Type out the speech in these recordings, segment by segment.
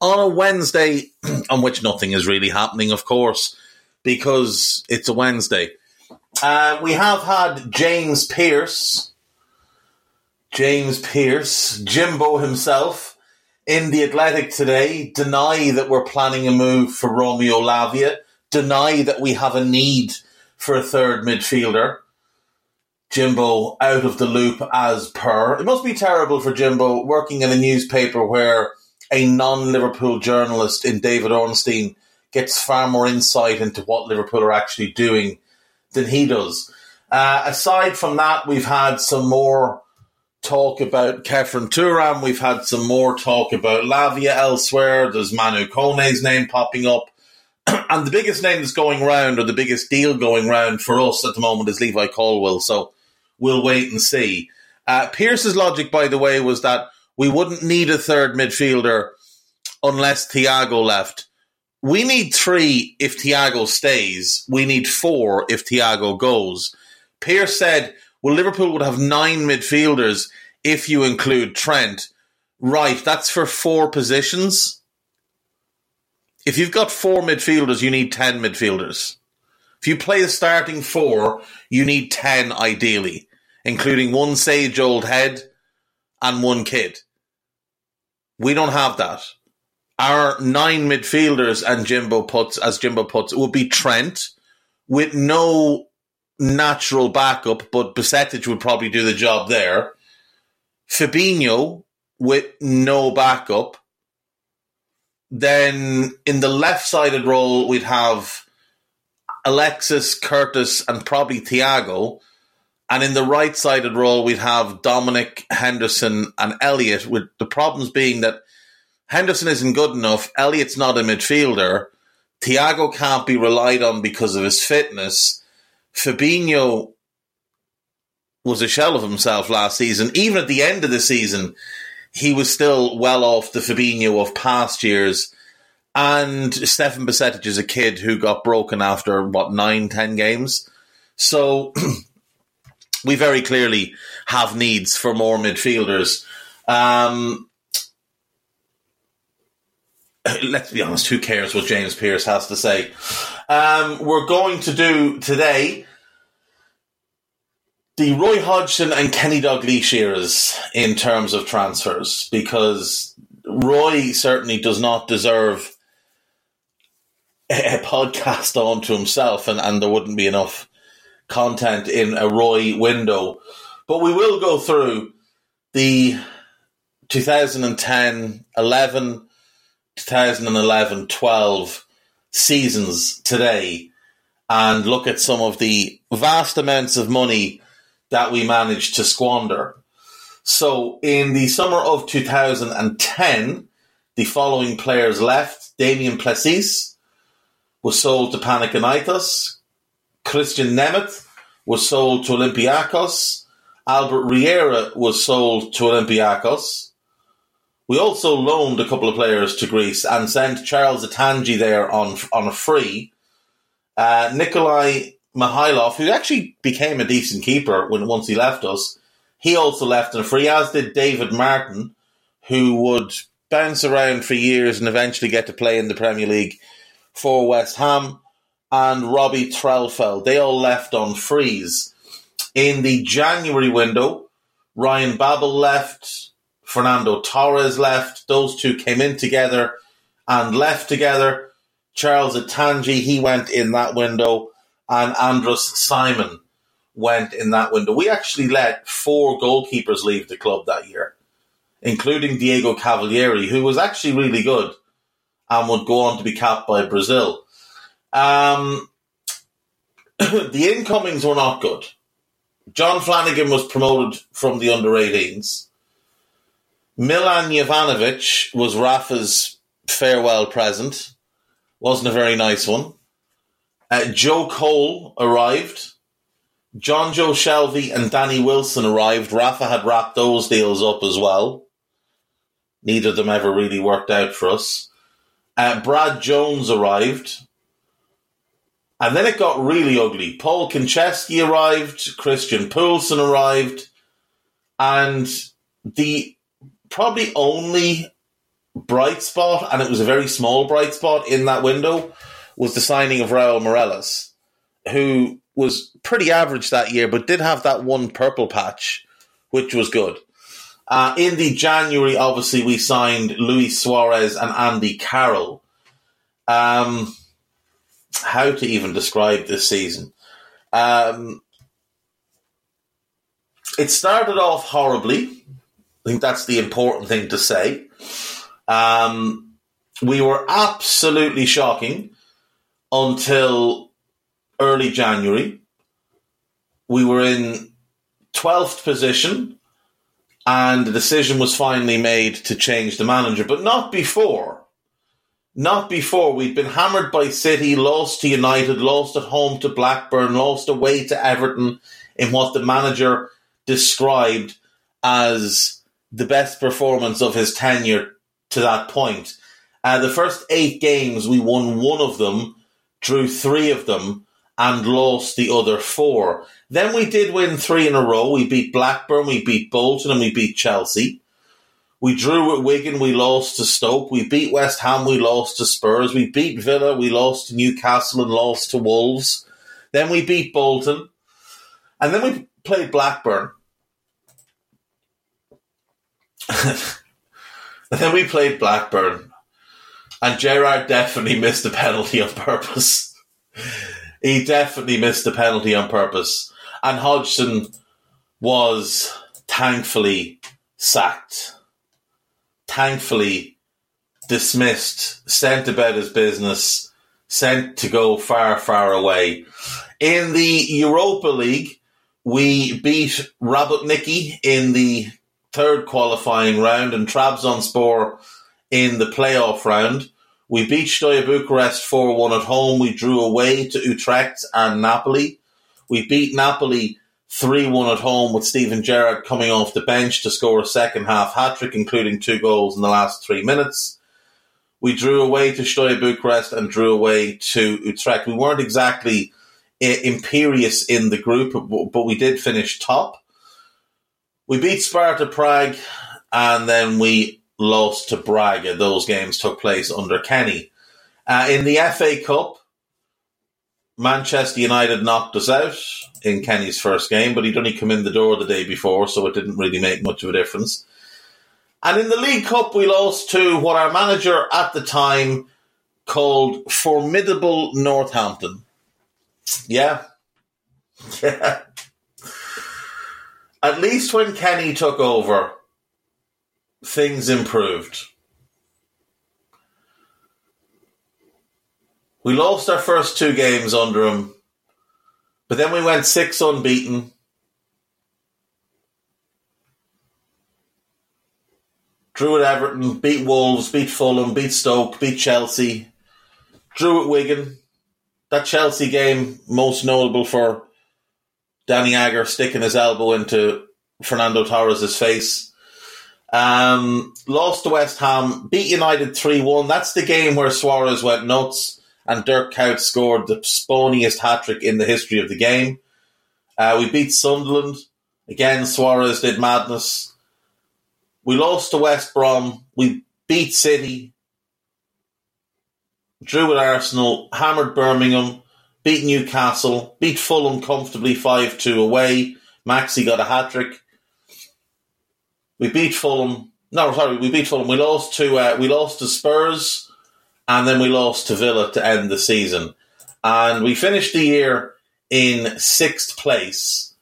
on a Wednesday on which nothing is really happening, of course, because it's a Wednesday. Uh, we have had James Pearce, James Pearce, Jimbo himself, in the Athletic today, deny that we're planning a move for Romeo Lavia, deny that we have a need for a third midfielder. Jimbo out of the loop as per. It must be terrible for Jimbo working in a newspaper where a non Liverpool journalist in David Ornstein gets far more insight into what Liverpool are actually doing than he does. Uh, aside from that, we've had some more talk about Khéphren Thuram. We've had some more talk about Lavia elsewhere. There's Manu Kone's name popping up. and the biggest name that's going round, or the biggest deal going round for us at the moment, is Levi Colwill. So we'll wait and see. Uh, Pearce's logic, by the way, was that we wouldn't need a third midfielder unless Thiago left. We need three if Thiago stays. We need four if Thiago goes. Pearce said, well, Liverpool would have nine midfielders if you include Trent. Right, that's for four positions. If you've got four midfielders, you need 10 midfielders. If you play the starting four, you need 10 ideally, including one sage old head and one kid. We don't have that. Our nine midfielders and Jimbo puts, as Jimbo puts, would be Trent with no natural backup, but Bajcetic would probably do the job there. Fabinho with no backup. Then in the left sided role, we'd have Alexis, Curtis, and probably Thiago. And in the right sided role, we'd have Dominic, Henderson, and Elliot, with the problems being that Henderson isn't good enough, Elliot's not a midfielder, Thiago can't be relied on because of his fitness. Fabinho was a shell of himself last season. Even at the end of the season, he was still well off the Fabinho of past years. And Stefan Bajcetic is a kid who got broken after, what, nine, ten games? So we very clearly have needs for more midfielders. Um, let's be honest, who cares what James Pearce has to say? Um, we're going to do today the Roy Hodgson and Kenny Dalglish eras in terms of transfers because Roy certainly does not deserve a podcast on to himself, and, and there wouldn't be enough content in a Roy window. But we will go through the 2010 11, 2011 12 seasons today and look at some of the vast amounts of money that we managed to squander. So, in the summer of 2010, the following players left Damien Plessis was sold to Panathinaikos, Christian Nemeth was sold to Olympiacos. Albert Riera was sold to Olympiacos. We also loaned a couple of players to Greece and sent Charles Itandje there on on a free. Uh, Nikolai Mihailov, who actually became a decent keeper when once he left us, he also left on a free, as did David Martin, who would bounce around for years and eventually get to play in the Premier League for West Ham and Robbie Threlfall. They all left on freeze. In the January window, Ryan Babel left, Fernando Torres left. Those two came in together and left together. Charles Itandje, he went in that window, and Andros Simon went in that window. We actually let four goalkeepers leave the club that year, including Diego Cavalieri, who was actually really good and would go on to be capped by Brazil. Um, the incomings were not good. John Flanagan was promoted from the under 18s. Milan Jovanovic was Rafa's farewell present. Wasn't a very nice one. Uh, Joe Cole arrived. Jonjo Shelvey and Danny Wilson arrived. Rafa had wrapped those deals up as well. Neither of them ever really worked out for us. Uh, Brad Jones arrived. And then it got really ugly. Paul Konchesky arrived, Christian Poulsen arrived, and the probably only bright spot, and it was a very small bright spot in that window, was the signing of Raul Meireles, who was pretty average that year, but did have that one purple patch, which was good. Uh, in the January, obviously, we signed Luis Suarez and Andy Carroll. Um, how to even describe this season? Um, it started off horribly. I think that's the important thing to say. Um, we were absolutely shocking until early January. We were in 12th position, and the decision was finally made to change the manager, but not before. Not before. We'd been hammered by City, lost to United, lost at home to Blackburn, lost away to Everton in what the manager described as the best performance of his tenure to that point. Uh, the first eight games, we won one of them, drew three of them, and lost the other four. Then we did win three in a row. We beat Blackburn, we beat Bolton, and we beat Chelsea. We drew at Wigan, we lost to Stoke. We beat West Ham, we lost to Spurs. We beat Villa, we lost to Newcastle and lost to Wolves. Then we beat Bolton. And then we played Blackburn. and then we played Blackburn. And Gerrard definitely missed a penalty on purpose. he definitely missed a penalty on purpose. And Hodgson was thankfully sacked thankfully dismissed, sent about his business, sent to go far, far away. In the Europa League, we beat Rabotniki in the third qualifying round and Trabzonspor in the playoff round. We beat Steaua Bucharest 4 1 at home. We drew away to Utrecht and Napoli. We beat Napoli 3 1 at home with Stephen Gerrard coming off the bench to score a second half hat trick, including two goals in the last three minutes. We drew away to Steaua Bucharest and drew away to Utrecht. We weren't exactly eh, imperious in the group, but we did finish top. We beat Sparta Prague and then we lost to Braga. Those games took place under Kenny. Uh, in the FA Cup, Manchester United knocked us out in Kenny's first game, but he'd only come in the door the day before, so it didn't really make much of a difference. And in the League Cup, we lost to what our manager at the time called Formidable Northampton. Yeah. Yeah. At least when Kenny took over, things improved. We lost our first two games under him, but then we went six unbeaten. Drew at Everton, beat Wolves, beat Fulham, beat Stoke, beat Chelsea, drew at Wigan. That Chelsea game, most notable for Danny Agger sticking his elbow into Fernando Torres' face. Um, lost to West Ham, beat United 3 1. That's the game where Suarez went nuts and Dirk Kuyt scored the spawniest hat trick in the history of the game. Uh, we beat Sunderland. Again, Suarez did madness. We lost to West Brom. We beat City. Drew at Arsenal. Hammered Birmingham. Beat Newcastle. Beat Fulham comfortably 5 2 away. Maxi got a hat trick. We beat Fulham. No, sorry, we beat Fulham. We lost to uh, we lost to Spurs and then we lost to Villa to end the season. And we finished the year in sixth place,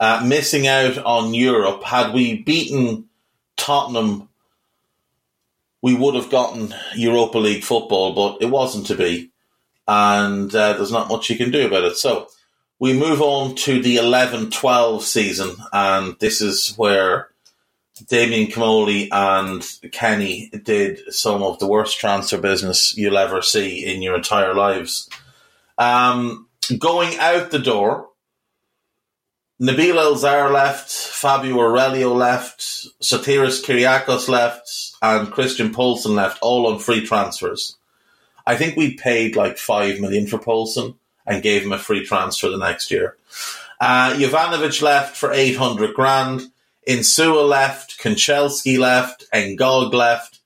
uh, missing out on Europe. Had we beaten Tottenham, we would have gotten Europa League football, but it wasn't to be. And uh, there's not much you can do about it. So we move on to the 11 12 season, and this is where Damien Comolli and Kenny did some of the worst transfer business you'll ever see in your entire lives. Um, going out the door, Nabil El left, Fabio Aurelio left, Sotirios Kyrgiakos left, and Christian Poulsen left, all on free transfers. I think we paid like five million for Poulsen and gave him a free transfer the next year. Uh, Jovanovic left for 800 grand. Insua left, Konchesky left, Ngog left,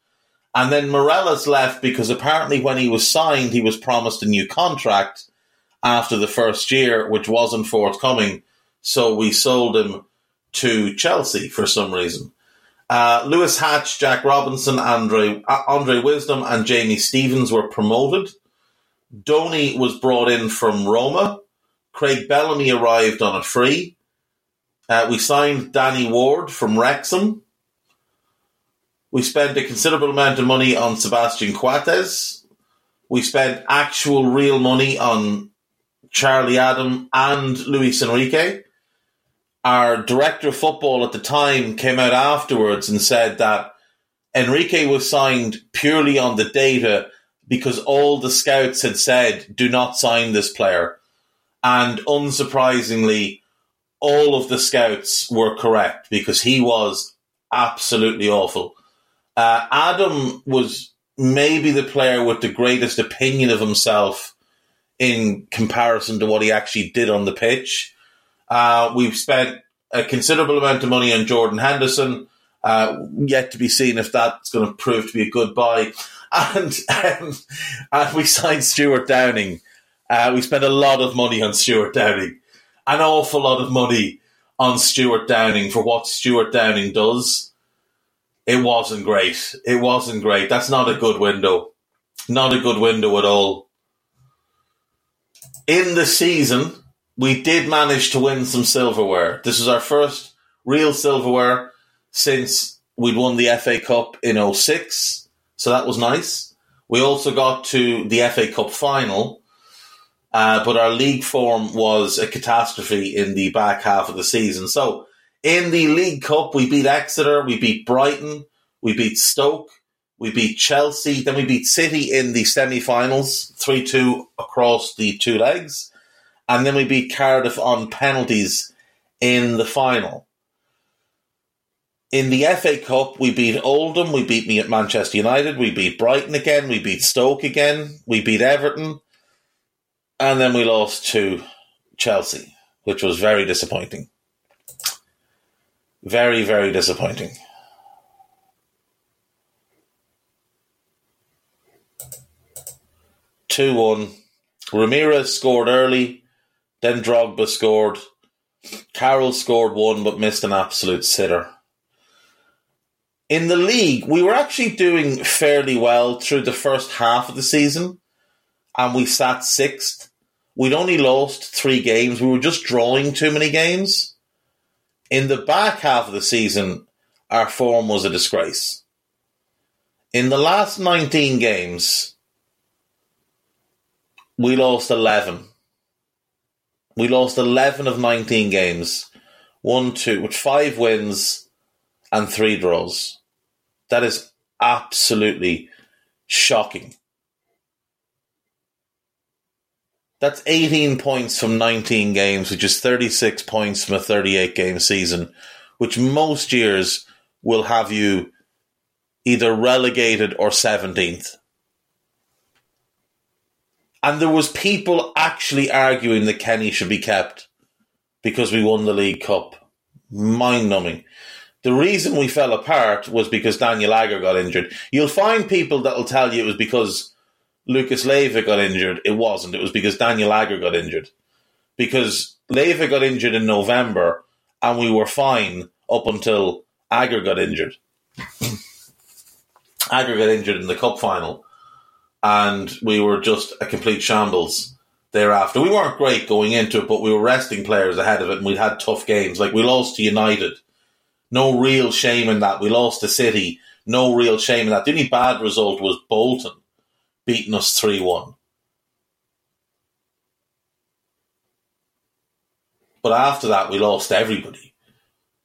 and then Meireles left because apparently when he was signed, he was promised a new contract after the first year, which wasn't forthcoming. So we sold him to Chelsea for some reason. Uh, Lewis Hatch, Jack Robinson, Andre, uh, Andre Wisdom, and Jamie Stevens were promoted. Doni was brought in from Roma. Craig Bellamy arrived on a free. Uh, we signed Danny Ward from Wrexham. We spent a considerable amount of money on Sebastian Coates. We spent actual real money on Charlie Adam and Luis Enrique. Our director of football at the time came out afterwards and said that Enrique was signed purely on the data because all the scouts had said, do not sign this player. And unsurprisingly, all of the scouts were correct because he was absolutely awful. Uh, Adam was maybe the player with the greatest opinion of himself in comparison to what he actually did on the pitch. Uh, we've spent a considerable amount of money on Jordan Henderson. Uh, yet to be seen if that's going to prove to be a good buy. And, um, and we signed Stuart Downing. Uh, we spent a lot of money on Stuart Downing an awful lot of money on Stuart Downing for what Stuart Downing does. It wasn't great. It wasn't great. That's not a good window. Not a good window at all. In the season, we did manage to win some silverware. This was our first real silverware since we'd won the FA Cup in 06. So that was nice. We also got to the FA Cup final uh, but our league form was a catastrophe in the back half of the season. So in the League Cup, we beat Exeter, we beat Brighton, we beat Stoke, we beat Chelsea, then we beat City in the semi-finals, 3-2 across the two legs, and then we beat Cardiff on penalties in the final. In the FA Cup, we beat Oldham, we beat me at Manchester United, we beat Brighton again, we beat Stoke again, we beat Everton, and then we lost to Chelsea, which was very disappointing. Very, very disappointing. Two one. Ramires scored early, then Drogba scored. Carroll scored one but missed an absolute sitter. In the league, we were actually doing fairly well through the first half of the season, and we sat sixth We'd only lost three games. We were just drawing too many games. In the back half of the season, our form was a disgrace. In the last 19 games, we lost 11. We lost 11 of 19 games. One, two, with five wins and three draws. That is absolutely shocking. That's 18 points from 19 games, which is 36 points from a 38 game season, which most years will have you either relegated or 17th. And there was people actually arguing that Kenny should be kept because we won the League Cup. Mind numbing. The reason we fell apart was because Daniel Agger got injured. You'll find people that'll tell you it was because Lucas Leiva got injured, it wasn't. It was because Daniel Agger got injured. Because Leiva got injured in November and we were fine up until Agger got injured. Agger got injured in the cup final. And we were just a complete shambles thereafter. We weren't great going into it, but we were resting players ahead of it, and we'd had tough games. Like we lost to United, no real shame in that. We lost to City, no real shame in that. The only bad result was Bolton beating us three one. But after that, we lost everybody.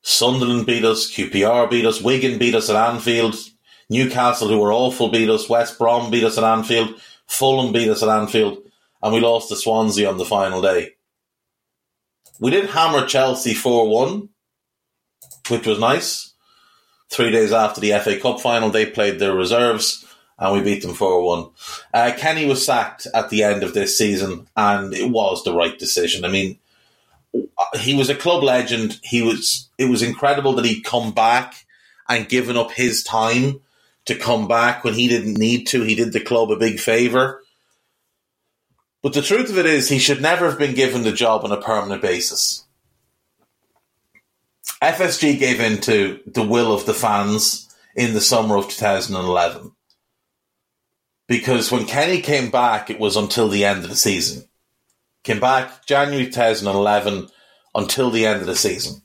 Sunderland beat us, QPR beat us, Wigan beat us at Anfield, Newcastle, who were awful, beat us, West Brom beat us at Anfield, Fulham beat us at Anfield, and we lost to Swansea on the final day. We did hammer Chelsea 4 1, which was nice. Three days after the FA Cup final, they played their reserves and we beat them 4 1. Uh, Kenny was sacked at the end of this season, and it was the right decision. I mean, he was a club legend. He was. It was incredible that he'd come back and given up his time to come back when he didn't need to. He did the club a big favour. But the truth of it is, he should never have been given the job on a permanent basis. FSG gave in to the will of the fans in the summer of 2011. Because when Kenny came back, it was until the end of the season. Came back January 2011 until the end of the season.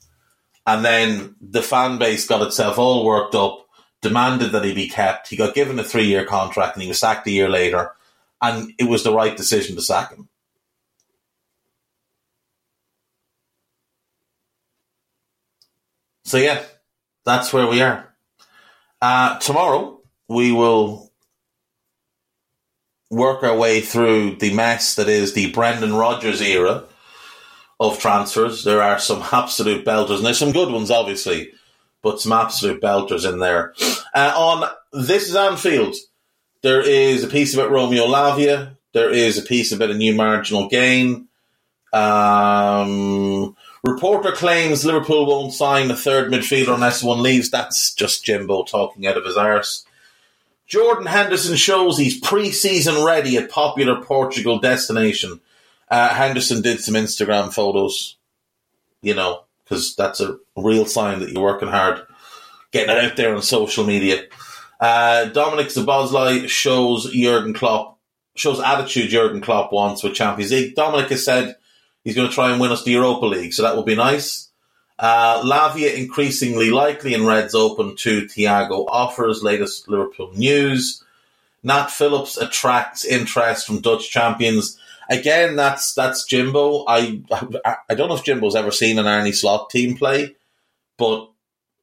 And then the fan base got itself all worked up, demanded that he be kept. He got given a three year contract and he was sacked a year later. And it was the right decision to sack him. So, yeah, that's where we are. Uh, tomorrow, we will work our way through the mess that is the Brendan Rodgers era of transfers. There are some absolute belters, and there's some good ones, obviously, but some absolute belters in there. Uh, on This is Anfield, there is a piece about Romeo Lavia. There is a piece about a new marginal gain. Um, reporter claims Liverpool won't sign a third midfielder unless one leaves. That's just Jimbo talking out of his arse. Jordan Henderson shows he's pre-season ready at popular Portugal destination. Uh, Henderson did some Instagram photos, you know, because that's a real sign that you're working hard, getting it out there on social media. Uh, Dominic Szoboszlai shows Jurgen Klopp, shows attitude Jurgen Klopp wants with Champions League. Dominic has said he's going to try and win us the Europa League, so that will be nice. Uh, Lavia increasingly likely in Reds open to Thiago offers. Latest Liverpool news. Nat Phillips attracts interest from Dutch champions. Again, that's that's Jimbo. I I don't know if Jimbo's ever seen an Arne Slot team play, but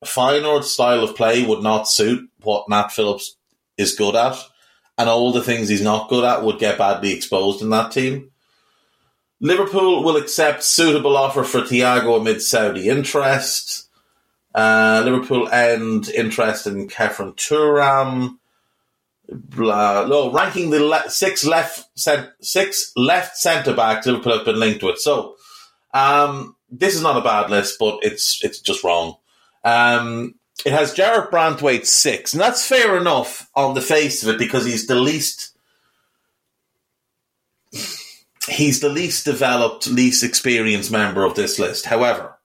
Feyenoord's style of play would not suit what Nat Phillips is good at, and all the things he's not good at would get badly exposed in that team. Liverpool will accept suitable offer for Thiago amid Saudi interest. Uh, Liverpool end interest in Khéphren Thuram. Blah, no, ranking the le- six left cent- six left centre backs Liverpool have been linked with. So um, this is not a bad list, but it's it's just wrong. Um, it has Jarrad Branthwaite six, and that's fair enough on the face of it because he's the least he's the least developed, least experienced member of this list. However,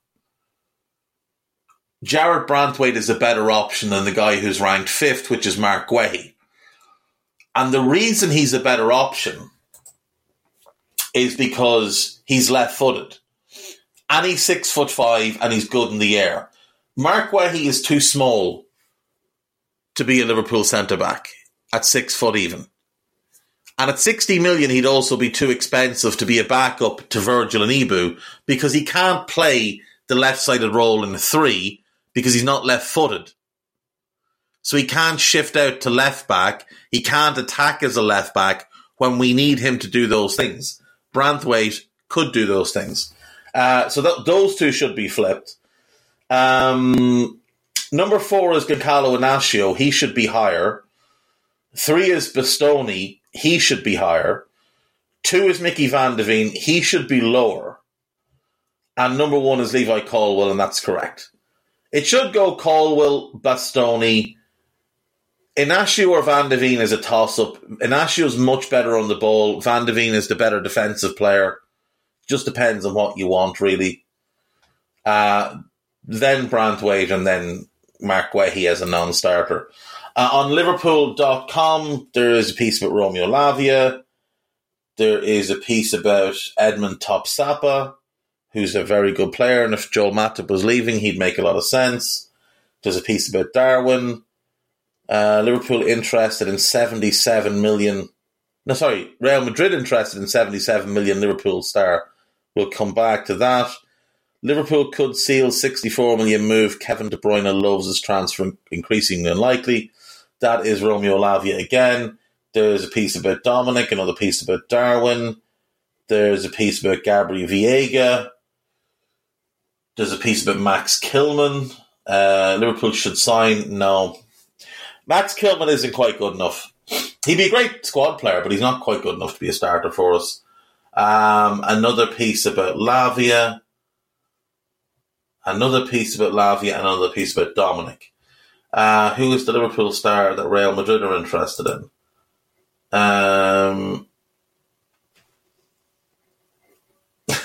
Jarrad Branthwaite is a better option than the guy who's ranked fifth, which is Marc Guehi. And the reason he's a better option is because he's left footed. And he's six foot five and he's good in the air. Marc Guehi is too small to be a Liverpool centre back at six foot even. And at 60 million, he'd also be too expensive to be a backup to Virgil Abloh because he can't play the left sided role in three because he's not left footed. So he can't shift out to left back. He can't attack as a left back when we need him to do those things. Branthwaite could do those things. Uh, so th- those two should be flipped. Um, number four is Gonçalo Inacio. He should be higher. Three is Bastoni he should be higher. Two is Micky Van de Ven. He should be lower. And number one is Levi Colwill, and that's correct. It should go Colwill, Bastoni. Inacio or Van de Ven is a toss up. Inacio is much better on the ball. Van de Ven is the better defensive player. Just depends on what you want, really. Uh, then Branthwaite and then Marc Guehi as a non starter. Uh, on Liverpool.com, there is a piece about Romeo Lavia. There is a piece about Edmond Tapsoba, who's a very good player, and if Joel Matip was leaving, he'd make a lot of sense. There's a piece about Darwin. Uh, Liverpool interested in 77 million. No, sorry, Real Madrid interested in 77 million Liverpool star. We'll come back to that. Liverpool could seal 64 million move. Kevin De Bruyne loves his transfer, increasingly unlikely. That is Romeo Lavia again. There's a piece about Dominic, another piece about Darwin. There's a piece about Gabriel Veiga. There's a piece about Max Kilman. Uh, Liverpool should sign. No. Max Kilman isn't quite good enough. He'd be a great squad player, but he's not quite good enough to be a starter for us. Um, another piece about Lavia. Another piece about Lavia. And another piece about Dominic. Uh, who is the Liverpool star that Real Madrid are interested in? Um,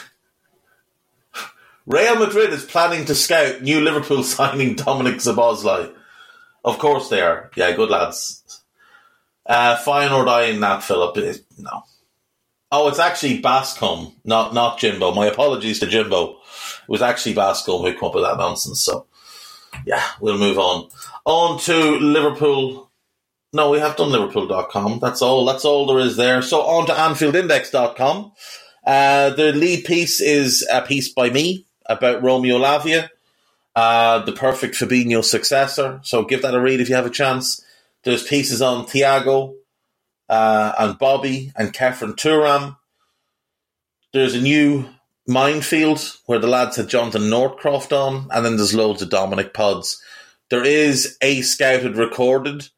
Real Madrid is planning to scout new Liverpool signing Dominic Szoboszlai. Of course they are. Yeah, good lads. Uh, Feyenoord eyeing Nat Philip. No. Oh, it's actually Bascombe, not not Jimbo. My apologies to Jimbo. It was actually Bascombe who came up with that nonsense. So, yeah, we'll move on. On to Liverpool. No, we have done Liverpool.com. That's all. That's all there is there. So on to AnfieldIndex.com. Uh, the lead piece is a piece by me about Romeo Lavia, uh, the perfect Fabinho successor. So give that a read if you have a chance. There's pieces on Thiago uh, and Bobby and Khéphren Thuram. There's a new minefield where the lads had Jonathan Northcroft on, and then there's loads of Dominic pods. There is a scouted recorded.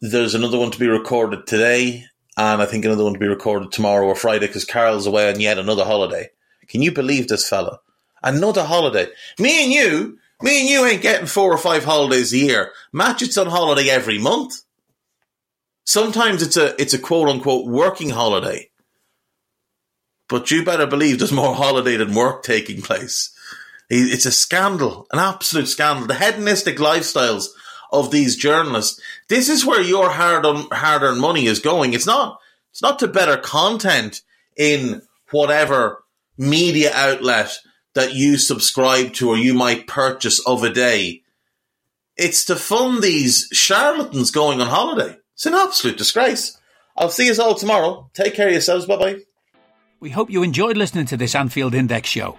There's another one to be recorded today, and I think another one to be recorded tomorrow or Friday because Carl's away on yet another holiday. Can you believe this fella? Another holiday. Me and you, me and you ain't getting four or five holidays a year. Matchett's on holiday every month. Sometimes it's a it's a quote unquote working holiday. But you better believe there's more holiday than work taking place. It's a scandal, an absolute scandal. The hedonistic lifestyles of these journalists. This is where your hard on, hard earned money is going. It's not. It's not to better content in whatever media outlet that you subscribe to or you might purchase of a day. It's to fund these charlatans going on holiday. It's an absolute disgrace. I'll see you all tomorrow. Take care of yourselves. Bye bye. We hope you enjoyed listening to this Anfield Index show.